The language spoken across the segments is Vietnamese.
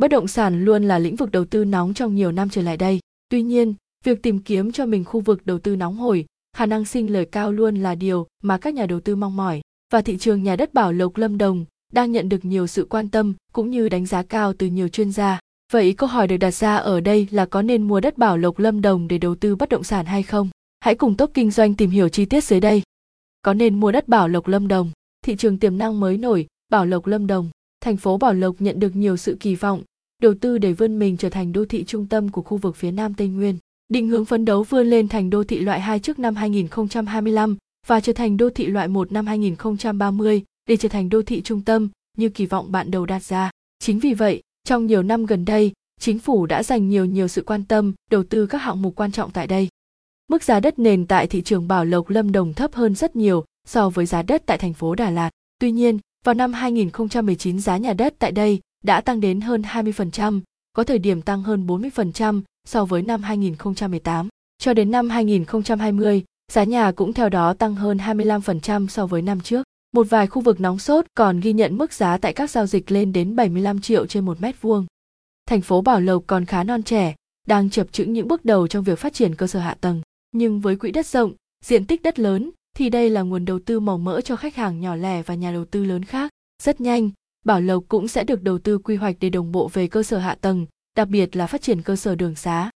Bất động sản luôn là lĩnh vực đầu tư nóng trong nhiều năm trở lại đây. Tuy nhiên, việc tìm kiếm cho mình khu vực đầu tư nóng hổi, khả năng sinh lời cao luôn là điều mà các nhà đầu tư mong mỏi. Và thị trường nhà đất Bảo Lộc Lâm Đồng đang nhận được nhiều sự quan tâm cũng như đánh giá cao từ nhiều chuyên gia. Vậy câu hỏi được đặt ra ở đây là có nên mua đất Bảo Lộc Lâm Đồng để đầu tư bất động sản hay không? Hãy cùng Top Kinh doanh tìm hiểu chi tiết dưới đây. Có nên mua đất Bảo Lộc Lâm Đồng? Thị trường tiềm năng mới nổi, Bảo Lộc Lâm Đồng. Thành phố Bảo Lộc nhận được nhiều sự kỳ vọng, đầu tư để vươn mình trở thành đô thị trung tâm của khu vực phía Nam Tây Nguyên. Định hướng phấn đấu vươn lên thành đô thị loại 2 trước năm 2025 và trở thành đô thị loại 1 năm 2030 để trở thành đô thị trung tâm như kỳ vọng bạn đầu đặt ra. Chính vì vậy, trong nhiều năm gần đây, chính phủ đã dành nhiều nhiều sự quan tâm đầu tư các hạng mục quan trọng tại đây. Mức giá đất nền tại thị trường Bảo Lộc Lâm Đồng thấp hơn rất nhiều so với giá đất tại thành phố Đà Lạt. Tuy nhiên, vào năm 2019 giá nhà đất tại đây đã tăng đến hơn 20%, có thời điểm tăng hơn 40% so với năm 2018. Cho đến năm 2020, giá nhà cũng theo đó tăng hơn 25% so với năm trước. Một vài khu vực nóng sốt còn ghi nhận mức giá tại các giao dịch lên đến 75 triệu trên một mét vuông. Thành phố Bảo Lộc còn khá non trẻ, đang chập chững những bước đầu trong việc phát triển cơ sở hạ tầng. Nhưng với quỹ đất rộng, diện tích đất lớn thì đây là nguồn đầu tư màu mỡ cho khách hàng nhỏ lẻ và nhà đầu tư lớn khác. Rất nhanh, Bảo Lộc cũng sẽ được đầu tư quy hoạch để đồng bộ về cơ sở hạ tầng, đặc biệt là phát triển cơ sở đường xá.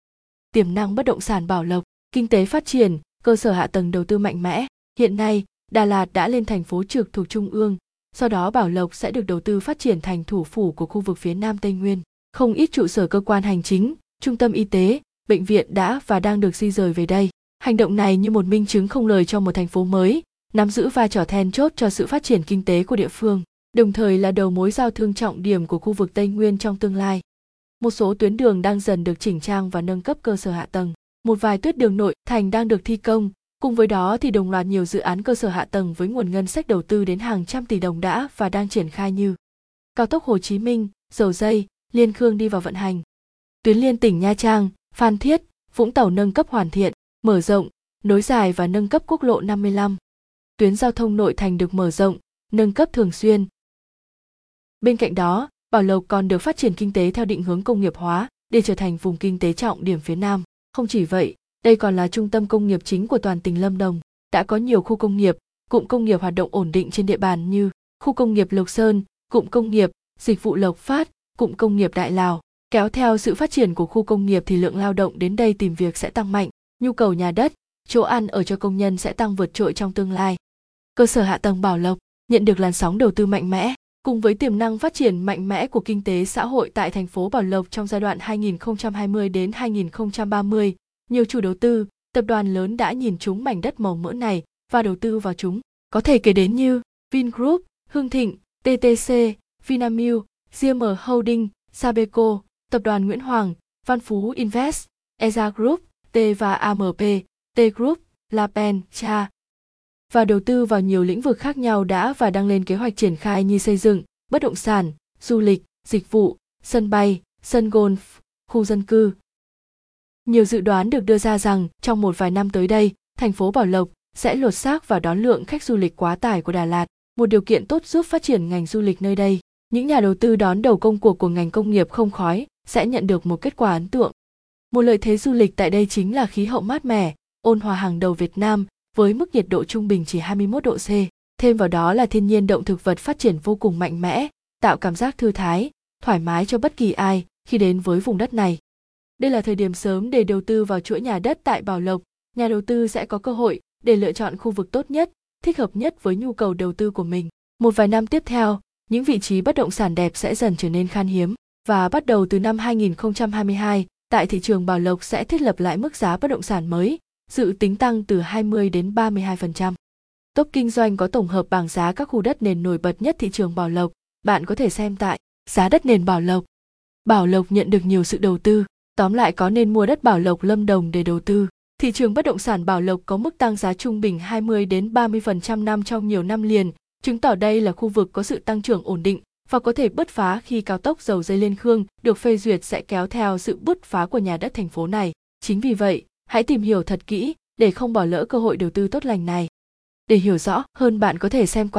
Tiềm năng bất động sản Bảo Lộc, kinh tế phát triển, cơ sở hạ tầng đầu tư mạnh mẽ. Hiện nay, Đà Lạt đã lên thành phố trực thuộc trung ương, sau đó Bảo Lộc sẽ được đầu tư phát triển thành thủ phủ của khu vực phía Nam Tây Nguyên. Không ít trụ sở cơ quan hành chính, trung tâm y tế, bệnh viện đã và đang được di rời về đây. Hành động này như một minh chứng không lời cho một thành phố mới, nắm giữ vai trò then chốt cho sự phát triển kinh tế của địa phương, đồng thời là đầu mối giao thương trọng điểm của khu vực Tây Nguyên trong tương lai. Một số tuyến đường đang dần được chỉnh trang và nâng cấp cơ sở hạ tầng. Một vài tuyến đường nội thành đang được thi công, cùng với đó thì đồng loạt nhiều dự án cơ sở hạ tầng với nguồn ngân sách đầu tư đến hàng trăm tỷ đồng đã và đang triển khai như cao tốc Hồ Chí Minh, dầu dây, Liên Khương đi vào vận hành. Tuyến liên tỉnh Nha Trang, Phan Thiết, Vũng Tàu nâng cấp hoàn thiện, mở rộng, nối dài và nâng cấp quốc lộ 55. Tuyến giao thông nội thành được mở rộng, nâng cấp thường xuyên. Bên cạnh đó, Bảo Lộc còn được phát triển kinh tế theo định hướng công nghiệp hóa để trở thành vùng kinh tế trọng điểm phía Nam. Không chỉ vậy, đây còn là trung tâm công nghiệp chính của toàn tỉnh Lâm Đồng. Đã có nhiều khu công nghiệp, cụm công nghiệp hoạt động ổn định trên địa bàn như khu công nghiệp Lộc Sơn, cụm công nghiệp, dịch vụ Lộc Phát, cụm công nghiệp Đại Lào. Kéo theo sự phát triển của khu công nghiệp thì lượng lao động đến đây tìm việc sẽ tăng mạnh, nhu cầu nhà đất, chỗ ăn ở cho công nhân sẽ tăng vượt trội trong tương lai. Cơ sở hạ tầng Bảo Lộc nhận được làn sóng đầu tư mạnh mẽ, cùng với tiềm năng phát triển mạnh mẽ của kinh tế xã hội tại thành phố Bảo Lộc trong giai đoạn 2020 đến 2030, nhiều chủ đầu tư, tập đoàn lớn đã nhìn trúng mảnh đất màu mỡ này và đầu tư vào chúng. Có thể kể đến như Vingroup, Hưng Thịnh, TTC, Vinamilk, GM Holding, Sabeco, Tập đoàn Nguyễn Hoàng, Văn Phú Invest, EZA Group, T và AMP, T Group, Lapen, Cha. Và đầu tư vào nhiều lĩnh vực khác nhau đã và đang lên kế hoạch triển khai như xây dựng, bất động sản, du lịch, dịch vụ, sân bay, sân golf, khu dân cư. Nhiều dự đoán được đưa ra rằng trong một vài năm tới đây, thành phố Bảo Lộc sẽ lột xác và đón lượng khách du lịch quá tải của Đà Lạt, một điều kiện tốt giúp phát triển ngành du lịch nơi đây. Những nhà đầu tư đón đầu công cuộc của ngành công nghiệp không khói sẽ nhận được một kết quả ấn tượng. Một lợi thế du lịch tại đây chính là khí hậu mát mẻ, ôn hòa hàng đầu Việt Nam với mức nhiệt độ trung bình chỉ 21 độ C. Thêm vào đó là thiên nhiên động thực vật phát triển vô cùng mạnh mẽ, tạo cảm giác thư thái, thoải mái cho bất kỳ ai khi đến với vùng đất này. Đây là thời điểm sớm để đầu tư vào chuỗi nhà đất tại Bảo Lộc. Nhà đầu tư sẽ có cơ hội để lựa chọn khu vực tốt nhất, thích hợp nhất với nhu cầu đầu tư của mình. Một vài năm tiếp theo, những vị trí bất động sản đẹp sẽ dần trở nên khan hiếm và bắt đầu từ năm 2022, tại thị trường Bảo Lộc sẽ thiết lập lại mức giá bất động sản mới, dự tính tăng từ 20 đến 32%. Top kinh doanh có tổng hợp bảng giá các khu đất nền nổi bật nhất thị trường Bảo Lộc, bạn có thể xem tại giá đất nền Bảo Lộc. Bảo Lộc nhận được nhiều sự đầu tư, tóm lại có nên mua đất Bảo Lộc Lâm Đồng để đầu tư. Thị trường bất động sản Bảo Lộc có mức tăng giá trung bình 20 đến 30% năm trong nhiều năm liền, chứng tỏ đây là khu vực có sự tăng trưởng ổn định và có thể bứt phá khi cao tốc dầu dây lên khương được phê duyệt sẽ kéo theo sự bứt phá của nhà đất thành phố này. Chính vì vậy, hãy tìm hiểu thật kỹ để không bỏ lỡ cơ hội đầu tư tốt lành này. Để hiểu rõ hơn, bạn có thể xem qua